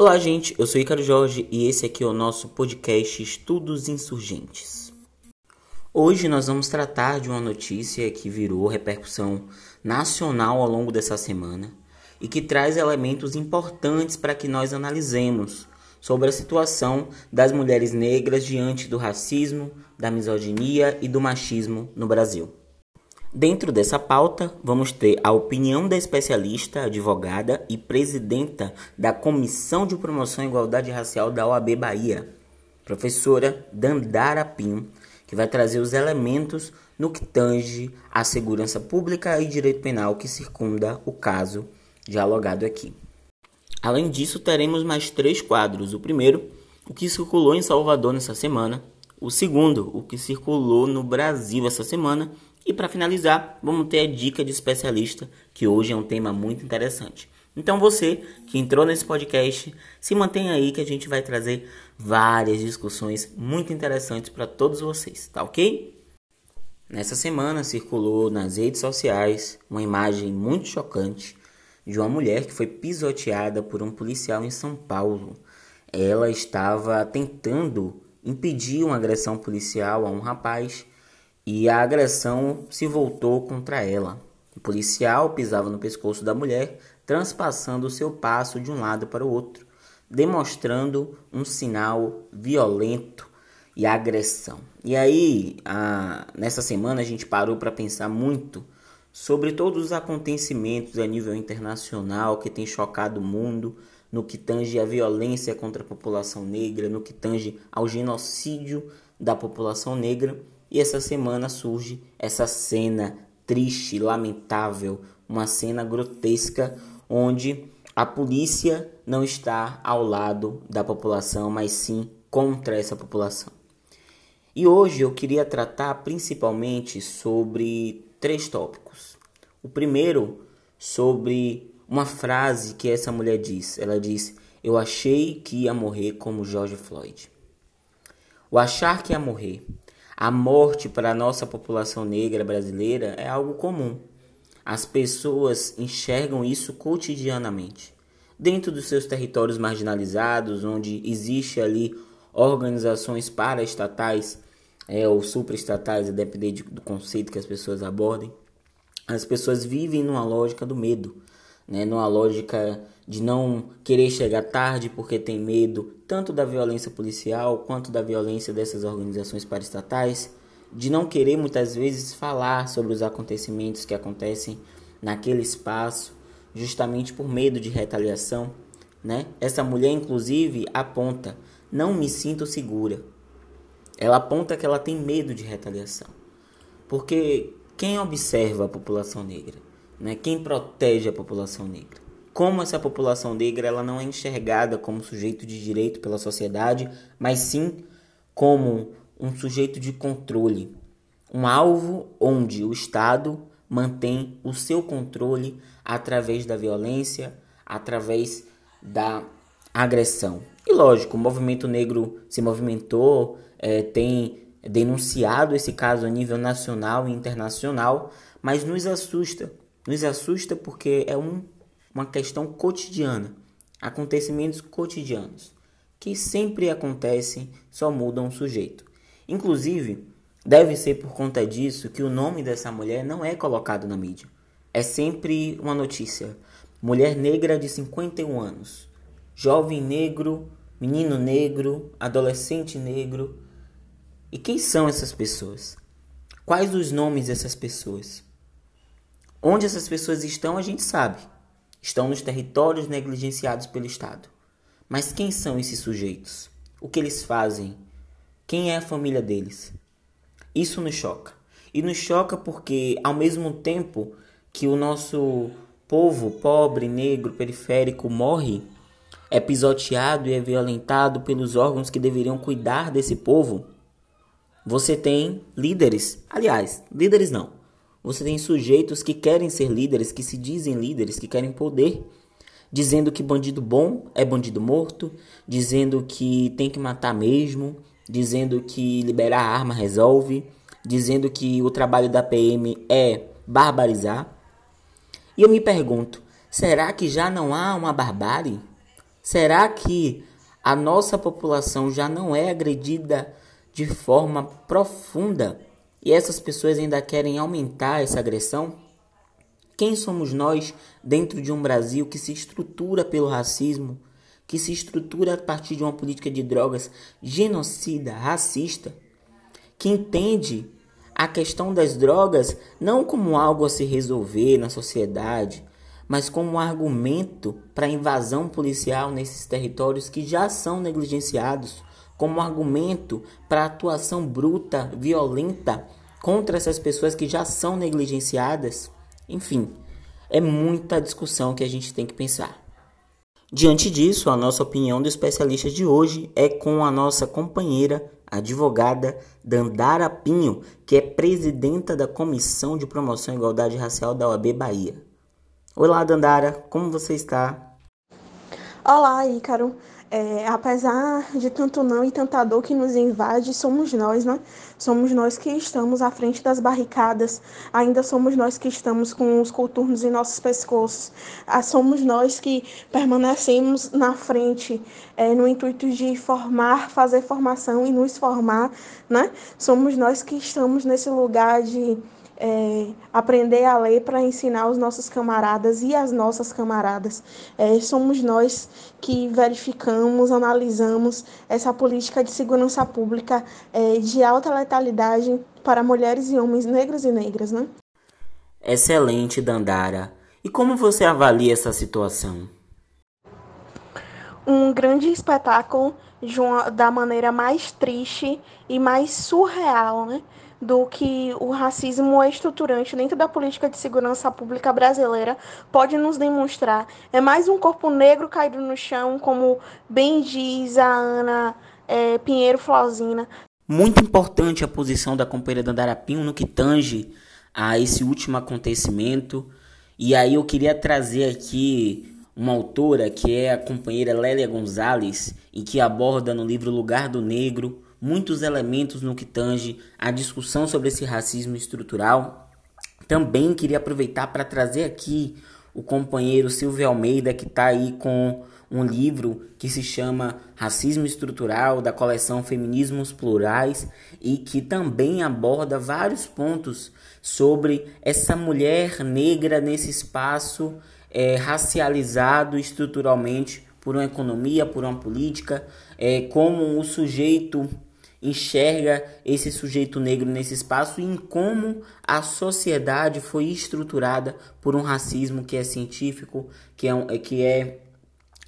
Olá, gente. Eu sou Ícaro Jorge e esse aqui é o nosso podcast Estudos Insurgentes. Hoje nós vamos tratar de uma notícia que virou repercussão nacional ao longo dessa semana e que traz elementos importantes para que nós analisemos sobre a situação das mulheres negras diante do racismo, da misoginia e do machismo no Brasil. Dentro dessa pauta, vamos ter a opinião da especialista, advogada e presidenta da Comissão de Promoção à Igualdade Racial da OAB Bahia, professora Dandara Pinho, que vai trazer os elementos no que tange à segurança pública e direito penal que circunda o caso dialogado aqui. Além disso, teremos mais três quadros. O primeiro, o que circulou em Salvador nessa semana. O segundo, o que circulou no Brasil essa semana. E para finalizar, vamos ter a dica de especialista, que hoje é um tema muito interessante. Então você que entrou nesse podcast, se mantenha aí que a gente vai trazer várias discussões muito interessantes para todos vocês, tá ok? Nessa semana circulou nas redes sociais uma imagem muito chocante de uma mulher que foi pisoteada por um policial em São Paulo. Ela estava tentando impedir uma agressão policial a um rapaz e a agressão se voltou contra ela. O policial pisava no pescoço da mulher, transpassando o seu passo de um lado para o outro, demonstrando um sinal violento e agressão. E aí, a, nessa semana, a gente parou para pensar muito sobre todos os acontecimentos a nível internacional que tem chocado o mundo, no que tange a violência contra a população negra, no que tange ao genocídio da população negra e essa semana surge essa cena triste, lamentável, uma cena grotesca onde a polícia não está ao lado da população, mas sim contra essa população. E hoje eu queria tratar principalmente sobre três tópicos. O primeiro, sobre uma frase que essa mulher diz. Ela diz: Eu achei que ia morrer como George Floyd. O achar que ia morrer a morte para a nossa população negra brasileira é algo comum. As pessoas enxergam isso cotidianamente. Dentro dos seus territórios marginalizados, onde existe ali organizações paraestatais é, ou supraestatais, a depender de, do conceito que as pessoas abordem, as pessoas vivem numa lógica do medo, né, numa lógica de não querer chegar tarde porque tem medo tanto da violência policial quanto da violência dessas organizações paraestatais, de não querer muitas vezes falar sobre os acontecimentos que acontecem naquele espaço, justamente por medo de retaliação, né? Essa mulher inclusive aponta: "Não me sinto segura". Ela aponta que ela tem medo de retaliação. Porque quem observa a população negra, né? Quem protege a população negra? como essa população negra ela não é enxergada como sujeito de direito pela sociedade, mas sim como um sujeito de controle, um alvo onde o Estado mantém o seu controle através da violência, através da agressão. E lógico, o movimento negro se movimentou, é, tem denunciado esse caso a nível nacional e internacional, mas nos assusta. Nos assusta porque é um uma questão cotidiana, acontecimentos cotidianos, que sempre acontecem, só mudam o sujeito. Inclusive, deve ser por conta disso que o nome dessa mulher não é colocado na mídia. É sempre uma notícia: mulher negra de 51 anos, jovem negro, menino negro, adolescente negro. E quem são essas pessoas? Quais os nomes dessas pessoas? Onde essas pessoas estão, a gente sabe estão nos territórios negligenciados pelo Estado. Mas quem são esses sujeitos? O que eles fazem? Quem é a família deles? Isso nos choca. E nos choca porque, ao mesmo tempo que o nosso povo pobre, negro, periférico morre, é pisoteado e é violentado pelos órgãos que deveriam cuidar desse povo, você tem líderes, aliás, líderes não, você tem sujeitos que querem ser líderes, que se dizem líderes, que querem poder, dizendo que bandido bom é bandido morto, dizendo que tem que matar mesmo, dizendo que liberar arma resolve, dizendo que o trabalho da PM é barbarizar. E eu me pergunto, será que já não há uma barbárie? Será que a nossa população já não é agredida de forma profunda e essas pessoas ainda querem aumentar essa agressão? Quem somos nós dentro de um Brasil que se estrutura pelo racismo, que se estrutura a partir de uma política de drogas genocida, racista, que entende a questão das drogas não como algo a se resolver na sociedade, mas como um argumento para invasão policial nesses territórios que já são negligenciados, como um argumento para atuação bruta, violenta contra essas pessoas que já são negligenciadas. Enfim, é muita discussão que a gente tem que pensar. Diante disso, a nossa opinião do especialista de hoje é com a nossa companheira, advogada Dandara Pinho, que é presidenta da Comissão de Promoção e Igualdade Racial da OAB Bahia. Olá, Dandara, como você está? Olá, Ícaro. É, apesar de tanto não e tanta dor que nos invade, somos nós, né? Somos nós que estamos à frente das barricadas, ainda somos nós que estamos com os coturnos em nossos pescoços, ah, somos nós que permanecemos na frente é, no intuito de formar, fazer formação e nos formar, né? Somos nós que estamos nesse lugar de é, aprender a ler para ensinar os nossos camaradas e as nossas camaradas. É, somos nós que verificamos, analisamos essa política de segurança pública é, de alta letalidade para mulheres e homens negros e negras, né? Excelente, Dandara. E como você avalia essa situação? Um grande espetáculo uma, da maneira mais triste e mais surreal, né? Do que o racismo estruturante dentro da política de segurança pública brasileira pode nos demonstrar. É mais um corpo negro caído no chão, como bem diz a Ana é, Pinheiro Flauzina. Muito importante a posição da companheira Dandara Pinho no que tange a esse último acontecimento. E aí eu queria trazer aqui uma autora que é a companheira Lélia Gonzalez e que aborda no livro Lugar do Negro muitos elementos no que tange a discussão sobre esse racismo estrutural. Também queria aproveitar para trazer aqui o companheiro Silvio Almeida, que está aí com um livro que se chama Racismo Estrutural, da coleção Feminismos Plurais, e que também aborda vários pontos sobre essa mulher negra nesse espaço é, racializado estruturalmente por uma economia, por uma política, é, como o sujeito enxerga esse sujeito negro nesse espaço e em como a sociedade foi estruturada por um racismo que é científico, que é, que é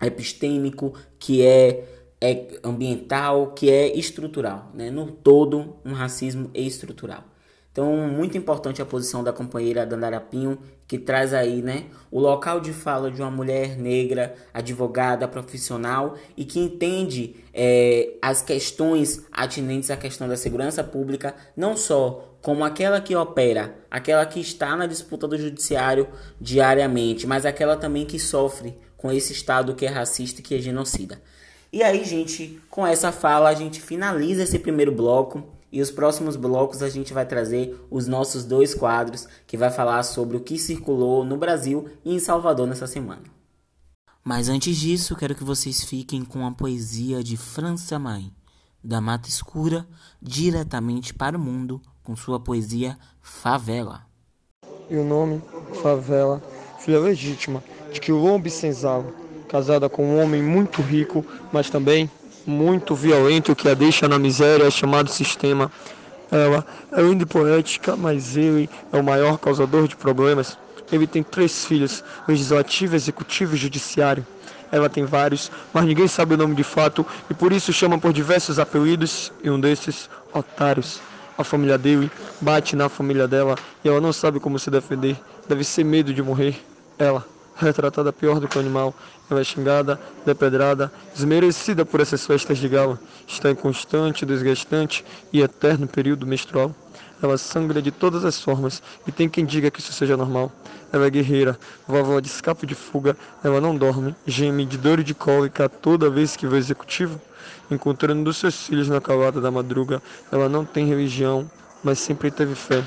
epistêmico, que é, é ambiental, que é estrutural. Né? No todo, um racismo estrutural. Então, muito importante a posição da companheira Dandara Pinho, que traz aí, né, o local de fala de uma mulher negra, advogada, profissional e que entende é, as questões atinentes à questão da segurança pública, não só como aquela que opera, aquela que está na disputa do judiciário diariamente, mas aquela também que sofre com esse Estado que é racista e que é genocida. E aí, gente, com essa fala, a gente finaliza esse primeiro bloco. E os próximos blocos a gente vai trazer os nossos dois quadros que vai falar sobre o que circulou no Brasil e em Salvador nessa semana. Mas antes disso, quero que vocês fiquem com a poesia de França Mãe, da Mata Escura, diretamente para o mundo, com sua poesia Favela. E o nome, Favela, filha legítima de que o Lombe Senzalo, casada com um homem muito rico, mas também muito violento que a deixa na miséria, é chamado sistema. Ela é linda e poética, mas ele é o maior causador de problemas. Ele tem três filhos, legislativo, executivo e judiciário. Ela tem vários, mas ninguém sabe o nome de fato e por isso chama por diversos apelidos e um desses, otários. A família dele bate na família dela e ela não sabe como se defender. Deve ser medo de morrer. Ela retratada pior do que o animal. Ela é xingada, depedrada, desmerecida por essas festas de gala. Está em constante, desgastante e eterno período menstrual. Ela sangra de todas as formas e tem quem diga que isso seja normal. Ela é guerreira, vovó de escape de fuga, ela não dorme, geme de dor e de cólica toda vez que vê o executivo. Encontrando dos seus filhos na calada da madruga, ela não tem religião, mas sempre teve fé.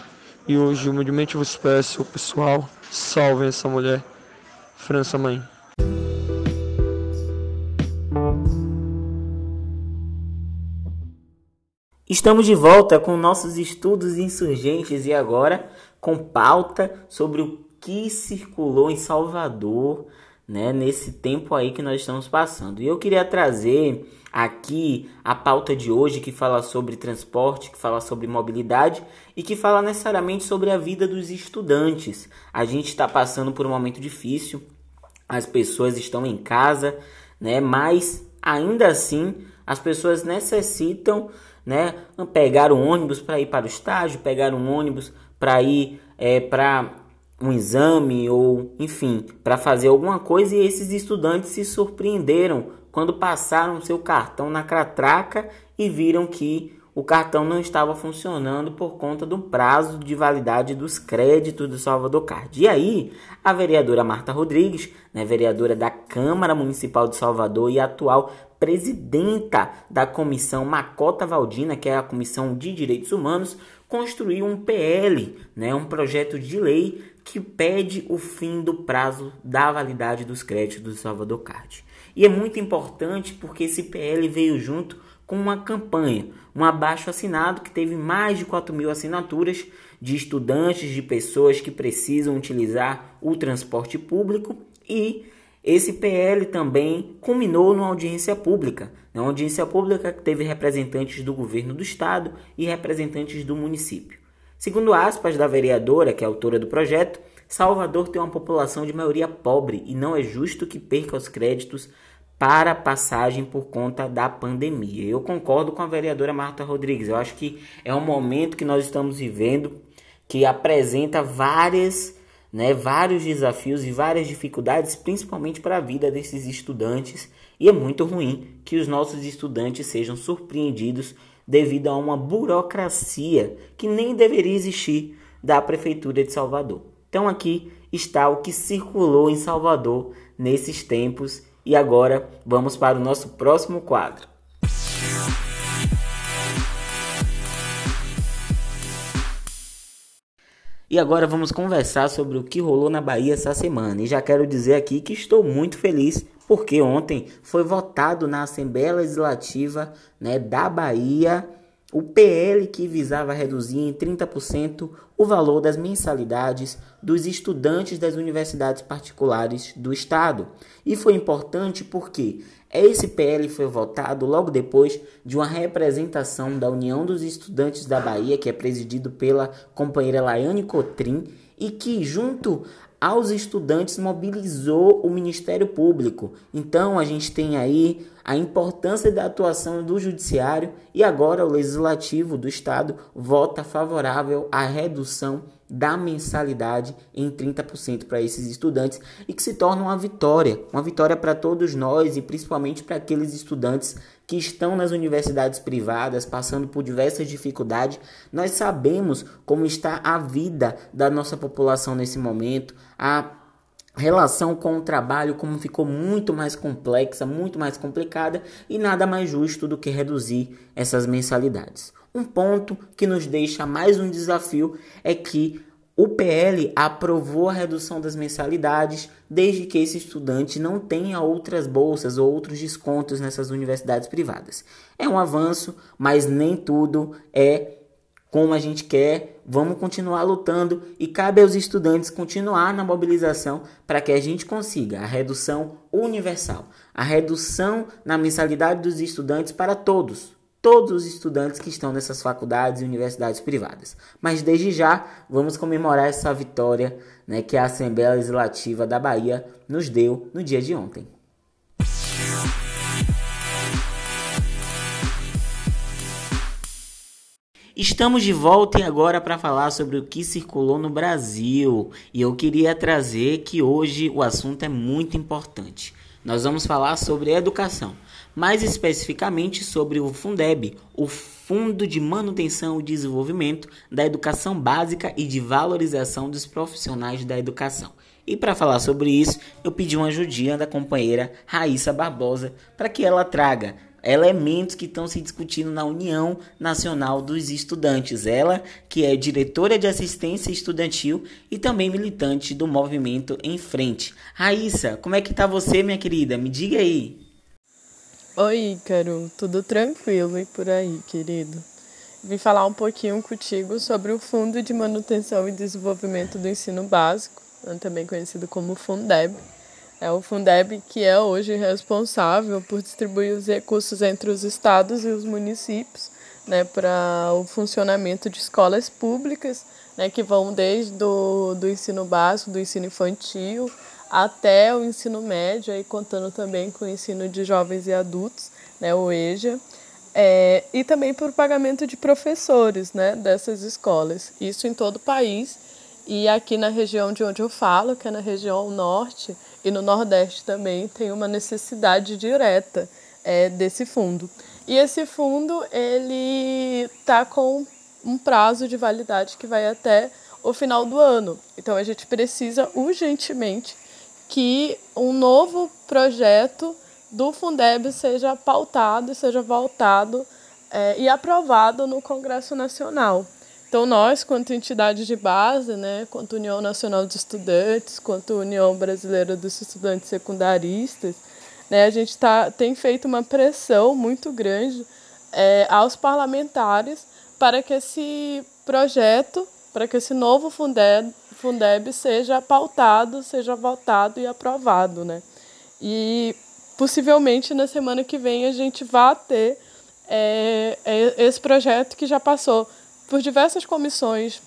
E hoje, humildemente vos peço, pessoal, salvem essa mulher. França Mãe. Estamos de volta com nossos estudos insurgentes e agora com pauta sobre o que circulou em Salvador né, nesse tempo aí que nós estamos passando. E eu queria trazer aqui a pauta de hoje que fala sobre transporte, que fala sobre mobilidade e que fala necessariamente sobre a vida dos estudantes. A gente está passando por um momento difícil, as pessoas estão em casa, né, mas ainda assim as pessoas necessitam né? Pegar um ônibus para ir para o estágio, pegar um ônibus para ir é, para um exame ou, enfim, para fazer alguma coisa. E esses estudantes se surpreenderam quando passaram seu cartão na catraca e viram que o cartão não estava funcionando por conta do prazo de validade dos créditos do Salvador Card. E aí, a vereadora Marta Rodrigues, né, vereadora da Câmara Municipal de Salvador e atual presidenta da comissão Macota Valdina, que é a Comissão de Direitos Humanos, construiu um PL, né, um projeto de lei que pede o fim do prazo da validade dos créditos do Salvador Card. E é muito importante porque esse PL veio junto com uma campanha, um abaixo assinado que teve mais de 4 mil assinaturas de estudantes, de pessoas que precisam utilizar o transporte público e esse PL também culminou numa audiência pública, uma audiência pública que teve representantes do governo do estado e representantes do município. Segundo aspas da vereadora, que é autora do projeto, Salvador tem uma população de maioria pobre e não é justo que perca os créditos para passagem por conta da pandemia. Eu concordo com a vereadora Marta Rodrigues. Eu acho que é um momento que nós estamos vivendo que apresenta várias né, vários desafios e várias dificuldades, principalmente para a vida desses estudantes, e é muito ruim que os nossos estudantes sejam surpreendidos devido a uma burocracia que nem deveria existir da prefeitura de Salvador. Então aqui está o que circulou em Salvador nesses tempos e agora vamos para o nosso próximo quadro. E agora vamos conversar sobre o que rolou na Bahia essa semana. E já quero dizer aqui que estou muito feliz porque ontem foi votado na Assembleia Legislativa né, da Bahia o PL que visava reduzir em 30% o valor das mensalidades dos estudantes das universidades particulares do estado. E foi importante porque esse PL foi votado logo depois de uma representação da União dos Estudantes da Bahia, que é presidido pela companheira Laiane Cotrim, e que junto aos estudantes mobilizou o Ministério Público. Então a gente tem aí a importância da atuação do judiciário e agora o legislativo do estado vota favorável à redução da mensalidade em 30% para esses estudantes e que se torna uma vitória, uma vitória para todos nós e principalmente para aqueles estudantes que estão nas universidades privadas passando por diversas dificuldades. Nós sabemos como está a vida da nossa população nesse momento, a relação com o trabalho como ficou muito mais complexa, muito mais complicada e nada mais justo do que reduzir essas mensalidades. Um ponto que nos deixa mais um desafio é que o PL aprovou a redução das mensalidades desde que esse estudante não tenha outras bolsas ou outros descontos nessas universidades privadas. É um avanço, mas nem tudo é como a gente quer. Vamos continuar lutando e cabe aos estudantes continuar na mobilização para que a gente consiga a redução universal, a redução na mensalidade dos estudantes para todos, todos os estudantes que estão nessas faculdades e universidades privadas. Mas desde já vamos comemorar essa vitória né, que a Assembleia Legislativa da Bahia nos deu no dia de ontem. Estamos de volta e agora para falar sobre o que circulou no Brasil. E eu queria trazer que hoje o assunto é muito importante. Nós vamos falar sobre educação mais especificamente sobre o Fundeb, o Fundo de Manutenção e Desenvolvimento da Educação Básica e de Valorização dos Profissionais da Educação. E para falar sobre isso, eu pedi uma ajudinha da companheira Raíssa Barbosa para que ela traga elementos que estão se discutindo na União Nacional dos Estudantes. Ela, que é diretora de assistência estudantil e também militante do movimento Em Frente. Raíssa, como é que tá você, minha querida? Me diga aí. Oi, Ícaro, tudo tranquilo e por aí, querido? vim falar um pouquinho contigo sobre o Fundo de Manutenção e Desenvolvimento do Ensino Básico, também conhecido como Fundeb. É o Fundeb que é hoje responsável por distribuir os recursos entre os estados e os municípios né, para o funcionamento de escolas públicas, né, que vão desde do, do ensino básico, do ensino infantil, até o ensino médio, aí contando também com o ensino de jovens e adultos, né, o EJA, é, e também por pagamento de professores né, dessas escolas. Isso em todo o país. E aqui na região de onde eu falo, que é na região norte e no nordeste também, tem uma necessidade direta é, desse fundo. E esse fundo ele está com um prazo de validade que vai até o final do ano. Então a gente precisa urgentemente que um novo projeto do Fundeb seja pautado, seja voltado é, e aprovado no Congresso Nacional. Então nós, quanto entidade de base, né, quanto União Nacional de Estudantes, quanto União Brasileira dos Estudantes Secundaristas, né, a gente tá, tem feito uma pressão muito grande é, aos parlamentares para que esse projeto, para que esse novo Fundeb, Fundeb seja pautado, seja votado e aprovado, né? E possivelmente na semana que vem a gente vá ter é, é, esse projeto que já passou por diversas comissões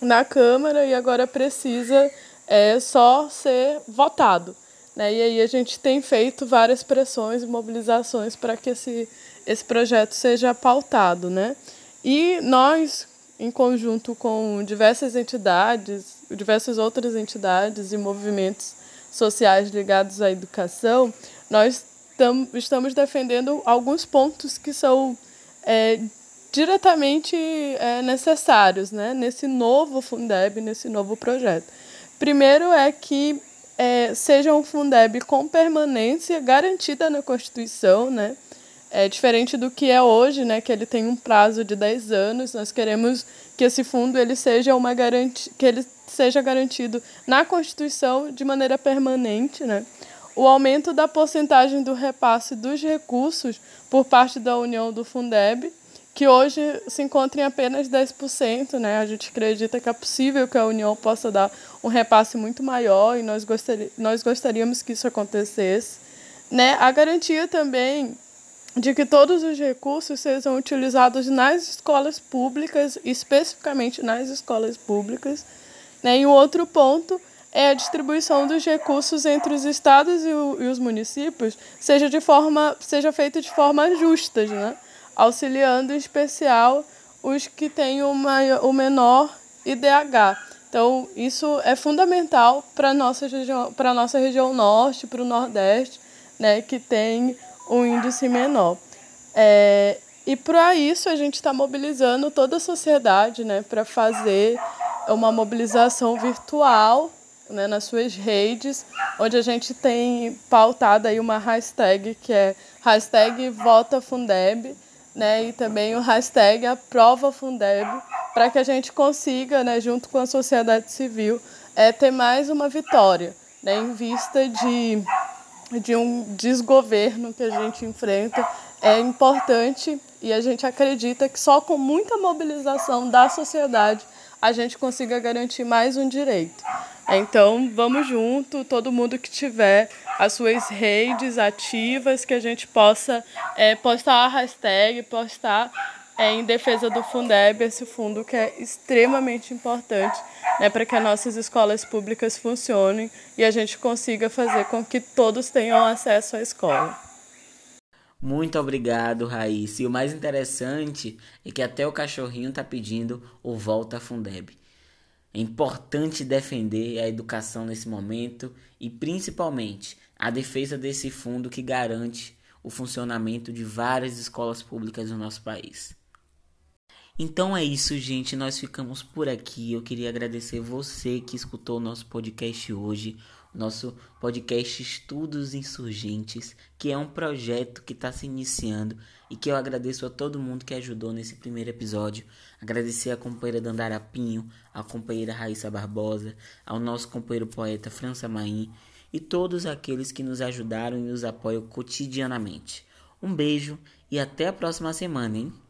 na Câmara e agora precisa é, só ser votado. Né? E aí a gente tem feito várias pressões e mobilizações para que esse, esse projeto seja pautado. Né? E nós, em conjunto com diversas entidades, diversas outras entidades e movimentos sociais ligados à educação, nós tam, estamos defendendo alguns pontos que são é, diretamente é, necessários né, nesse novo Fundeb, nesse novo projeto. Primeiro é que é, seja um Fundeb com permanência garantida na Constituição, né? É diferente do que é hoje, né, que ele tem um prazo de 10 anos. Nós queremos que esse fundo ele seja uma garantia, que ele seja garantido na Constituição de maneira permanente, né? O aumento da porcentagem do repasse dos recursos por parte da União do Fundeb, que hoje se encontra em apenas 10%, né? A gente acredita que é possível que a União possa dar um repasse muito maior e nós, gostaria, nós gostaríamos que isso acontecesse. Né? A garantia também de que todos os recursos sejam utilizados nas escolas públicas, especificamente nas escolas públicas. Né? E o outro ponto é a distribuição dos recursos entre os estados e, o, e os municípios seja, de forma, seja feita de forma justa, né? Auxiliando em especial os que têm uma, o menor IDH. Então, isso é fundamental para a nossa região, nossa região norte, para o nordeste, né, que tem um índice menor. É, e para isso a gente está mobilizando toda a sociedade né, para fazer uma mobilização virtual né, nas suas redes, onde a gente tem pautado aí uma hashtag que é hashtag VotaFundeb, né, e também o hashtag AprovaFundeb, para que a gente consiga, né, junto com a sociedade civil, é, ter mais uma vitória, né, em vista de de um desgoverno que a gente enfrenta é importante e a gente acredita que só com muita mobilização da sociedade a gente consiga garantir mais um direito. Então, vamos junto, todo mundo que tiver as suas redes ativas, que a gente possa é, postar a hashtag, postar é, em defesa do Fundeb, esse fundo que é extremamente importante né, para que as nossas escolas públicas funcionem e a gente consiga fazer com que todos tenham acesso à escola. Muito obrigado, Raíssa. E o mais interessante é que até o cachorrinho está pedindo o Volta Fundeb. É importante defender a educação nesse momento e principalmente a defesa desse fundo que garante o funcionamento de várias escolas públicas no nosso país. Então é isso, gente. Nós ficamos por aqui. Eu queria agradecer você que escutou o nosso podcast hoje, nosso podcast Estudos Insurgentes, que é um projeto que está se iniciando e que eu agradeço a todo mundo que ajudou nesse primeiro episódio. Agradecer a companheira Dandara Pinho, a companheira Raíssa Barbosa, ao nosso companheiro poeta França Maim e todos aqueles que nos ajudaram e nos apoiam cotidianamente. Um beijo e até a próxima semana, hein?